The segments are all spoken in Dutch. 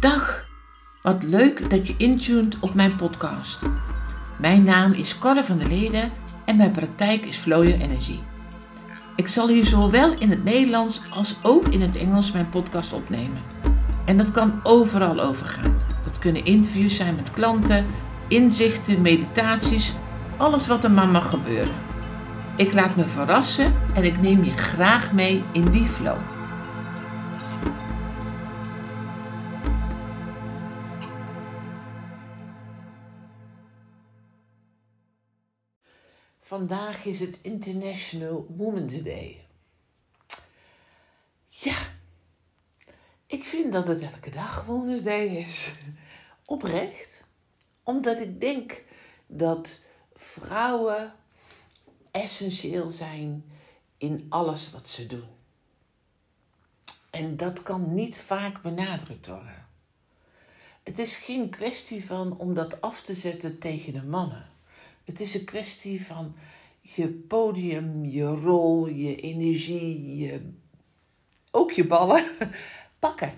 Dag, wat leuk dat je intuned op mijn podcast. Mijn naam is Corre van der Leden en mijn praktijk is Flow Your Energy. Ik zal hier zowel in het Nederlands als ook in het Engels mijn podcast opnemen. En dat kan overal overgaan. Dat kunnen interviews zijn met klanten, inzichten, meditaties, alles wat er maar mag gebeuren. Ik laat me verrassen en ik neem je graag mee in die flow. Vandaag is het International Women's Day. Ja, ik vind dat het elke dag Women's Day is. Oprecht. Omdat ik denk dat vrouwen essentieel zijn in alles wat ze doen. En dat kan niet vaak benadrukt worden. Het is geen kwestie van om dat af te zetten tegen de mannen. Het is een kwestie van je podium, je rol, je energie, ook je ballen pakken.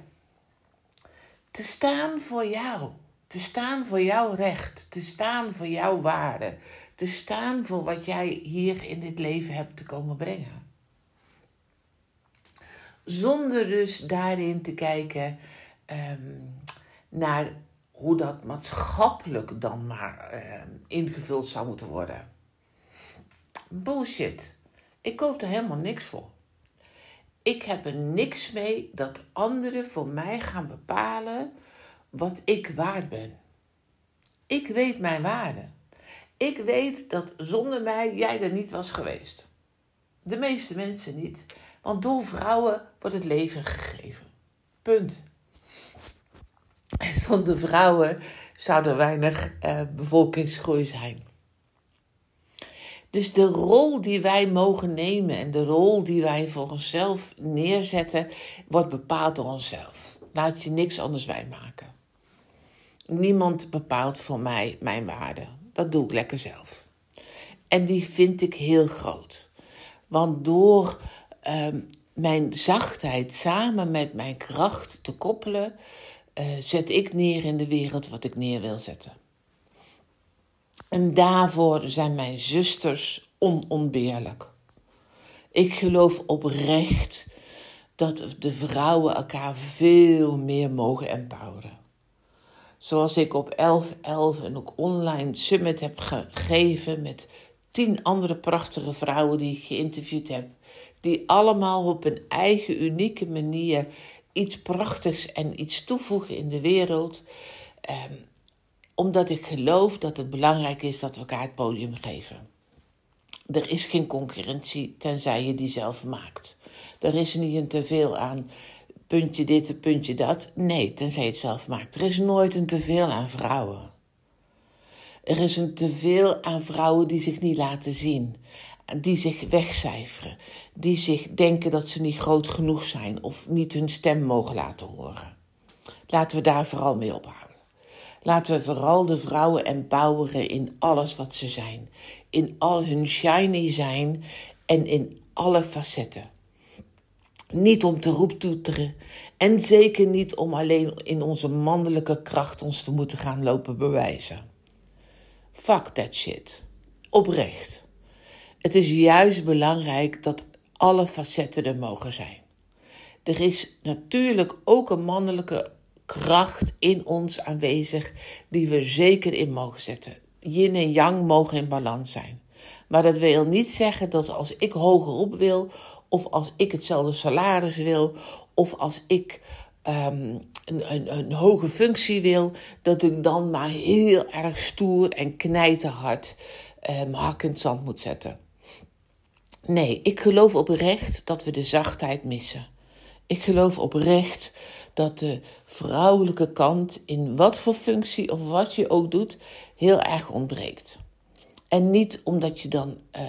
Te staan voor jou. Te staan voor jouw recht. Te staan voor jouw waarde. Te staan voor wat jij hier in dit leven hebt te komen brengen. Zonder dus daarin te kijken ehm, naar hoe dat maatschappelijk dan maar uh, ingevuld zou moeten worden. Bullshit. Ik koop er helemaal niks voor. Ik heb er niks mee dat anderen voor mij gaan bepalen wat ik waard ben. Ik weet mijn waarde. Ik weet dat zonder mij jij er niet was geweest. De meeste mensen niet, want door vrouwen wordt het leven gegeven. Punt. Zonder vrouwen zou er weinig eh, bevolkingsgroei zijn. Dus de rol die wij mogen nemen en de rol die wij voor onszelf neerzetten, wordt bepaald door onszelf. Laat je niks anders wij maken. Niemand bepaalt voor mij mijn waarde. Dat doe ik lekker zelf. En die vind ik heel groot. Want door ehm, mijn zachtheid samen met mijn kracht te koppelen, uh, zet ik neer in de wereld wat ik neer wil zetten. En daarvoor zijn mijn zusters onontbeerlijk. Ik geloof oprecht dat de vrouwen elkaar veel meer mogen empoweren. Zoals ik op 11.11 en ook online summit heb gegeven met tien andere prachtige vrouwen die ik geïnterviewd heb. Die allemaal op een eigen unieke manier iets prachtigs en iets toevoegen in de wereld. Um, omdat ik geloof dat het belangrijk is dat we elkaar het podium geven. Er is geen concurrentie tenzij je die zelf maakt. Er is niet een teveel aan puntje dit, puntje dat. Nee, tenzij je het zelf maakt. Er is nooit een teveel aan vrouwen. Er is een teveel aan vrouwen die zich niet laten zien, die zich wegcijferen, die zich denken dat ze niet groot genoeg zijn of niet hun stem mogen laten horen. Laten we daar vooral mee ophouden. Laten we vooral de vrouwen empoweren in alles wat ze zijn, in al hun shiny zijn en in alle facetten. Niet om te roeptoeteren en zeker niet om alleen in onze mannelijke kracht ons te moeten gaan lopen bewijzen. Fuck that shit. Oprecht. Het is juist belangrijk dat alle facetten er mogen zijn. Er is natuurlijk ook een mannelijke kracht in ons aanwezig die we zeker in mogen zetten. Yin en yang mogen in balans zijn. Maar dat wil niet zeggen dat als ik hoger op wil, of als ik hetzelfde salaris wil, of als ik um, een, een, een, hoge functie wil, dat ik dan maar heel erg stoer en knijterhard in het zand moet zetten. Nee, ik geloof oprecht dat we de zachtheid missen. Ik geloof oprecht dat de vrouwelijke kant in wat voor functie of wat je ook doet, heel erg ontbreekt. En niet omdat je dan uh,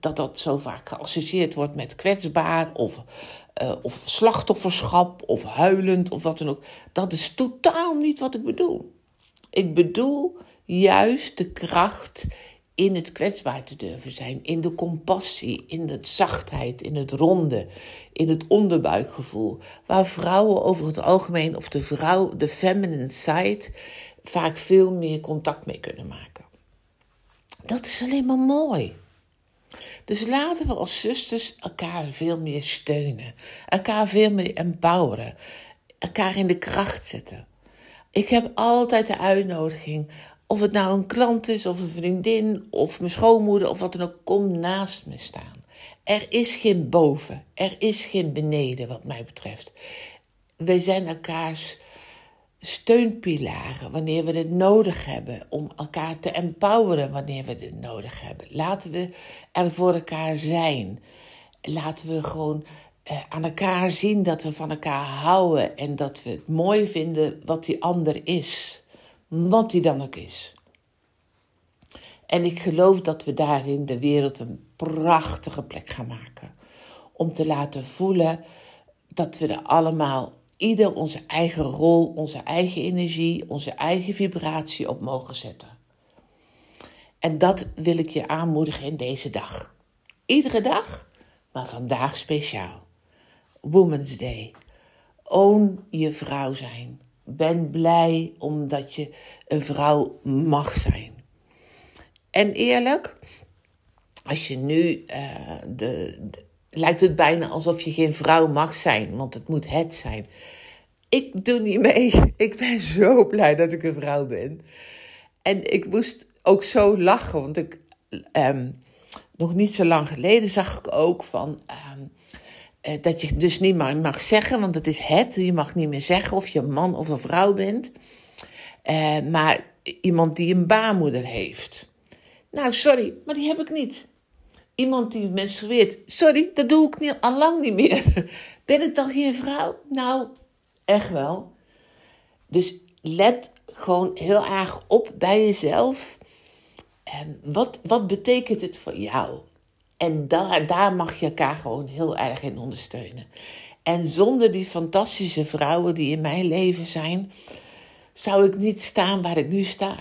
dat dat zo vaak geassocieerd wordt met kwetsbaar of, uh, of slachtofferschap of huilend of wat dan ook. Dat is totaal niet wat ik bedoel. Ik bedoel juist de kracht in het kwetsbaar te durven zijn, in de compassie, in de zachtheid, in het ronde, in het onderbuikgevoel. Waar vrouwen over het algemeen, of de vrouw, de feminine side, vaak veel meer contact mee kunnen maken. Dat is alleen maar mooi. Dus laten we als zusters elkaar veel meer steunen, elkaar veel meer empoweren, elkaar in de kracht zetten. Ik heb altijd de uitnodiging, of het nou een klant is, of een vriendin, of mijn schoonmoeder, of wat dan ook, kom naast me staan. Er is geen boven, er is geen beneden, wat mij betreft. Wij zijn elkaars steunpilaren wanneer we het nodig hebben, om elkaar te empoweren wanneer we het nodig hebben. Laten we er voor elkaar zijn. Laten we gewoon eh, aan elkaar zien dat we van elkaar houden en dat we het mooi vinden wat die ander is, wat die dan ook is. En ik geloof dat we daarin de wereld een prachtige plek gaan maken. Om te laten voelen dat we er allemaal ieder onze eigen rol, onze eigen energie, onze eigen vibratie op mogen zetten. En dat wil ik je aanmoedigen in deze dag. Iedere dag, maar vandaag speciaal. Women's Day. Own je vrouw zijn. Ben blij omdat je een vrouw mag zijn. En eerlijk, als je nu uh, de, lijkt het bijna alsof je geen vrouw mag zijn, want het moet het zijn. Ik doe niet mee. Ik ben zo blij dat ik een vrouw ben. En ik moest ook zo lachen, want ik, um, nog niet zo lang geleden zag ik ook van. Um, dat je dus niet meer mag zeggen, want het is het. Je mag niet meer zeggen of je een man of een vrouw bent. Uh, maar iemand die een baarmoeder heeft. Nou, sorry, maar die heb ik niet iemand die menstrueert. Sorry, dat doe ik al lang niet meer. Ben ik dan geen vrouw? Nou, echt wel. Dus let gewoon heel erg op bij jezelf. En wat, wat betekent het voor jou? En daar, daar mag je elkaar gewoon heel erg in ondersteunen. En zonder die fantastische vrouwen die in mijn leven zijn, zou ik niet staan waar ik nu sta.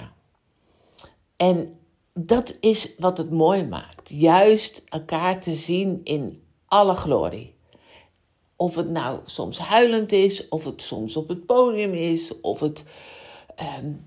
En dat is wat het mooi maakt. Juist elkaar te zien in alle glorie. Of het nou soms huilend is, of het soms op het podium is, of het um,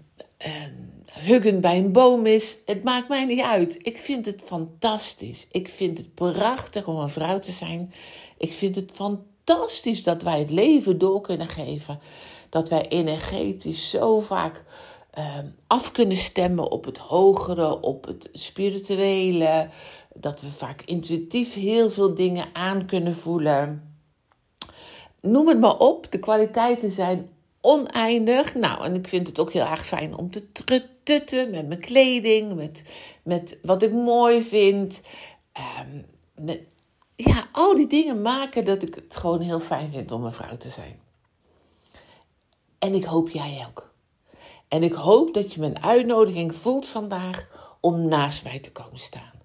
huggen bij een boom is. Het maakt mij niet uit. Ik vind het fantastisch. Ik vind het prachtig om een vrouw te zijn. Ik vind het fantastisch dat wij het leven door kunnen geven. Dat wij energetisch zo vaak Ehm, af kunnen stemmen op het hogere, op het spirituele. Dat we vaak intuïtief heel veel dingen aan kunnen voelen. Noem het maar op, de kwaliteiten zijn oneindig. Nou, en ik vind het ook heel erg fijn om te tutten met mijn kleding, met, met wat ik mooi vind. Um, met, ja, al die dingen maken dat ik het gewoon heel fijn vind om een vrouw te zijn. En ik hoop jij ook. En ik hoop dat je mijn uitnodiging voelt vandaag om naast mij te komen staan.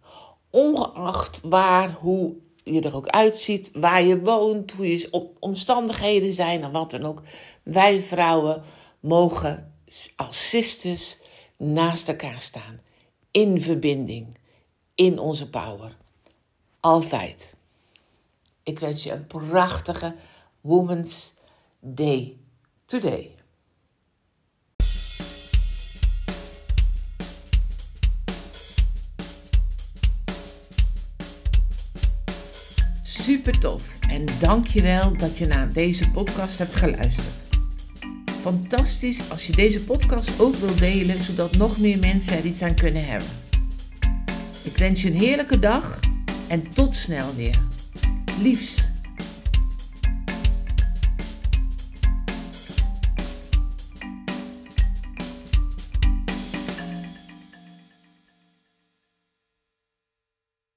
Ongeacht waar, hoe je er ook uitziet, waar je woont, hoe je omstandigheden zijn en wat dan ook. Wij vrouwen mogen als sisters naast elkaar staan. In verbinding. In onze power. Altijd. Ik wens je een prachtige Women's Day today. Super tof en dankjewel dat je naar deze podcast hebt geluisterd. Fantastisch als je deze podcast ook wilt delen, zodat nog meer mensen er iets aan kunnen hebben. Ik wens je een heerlijke dag en tot snel weer. Liefs.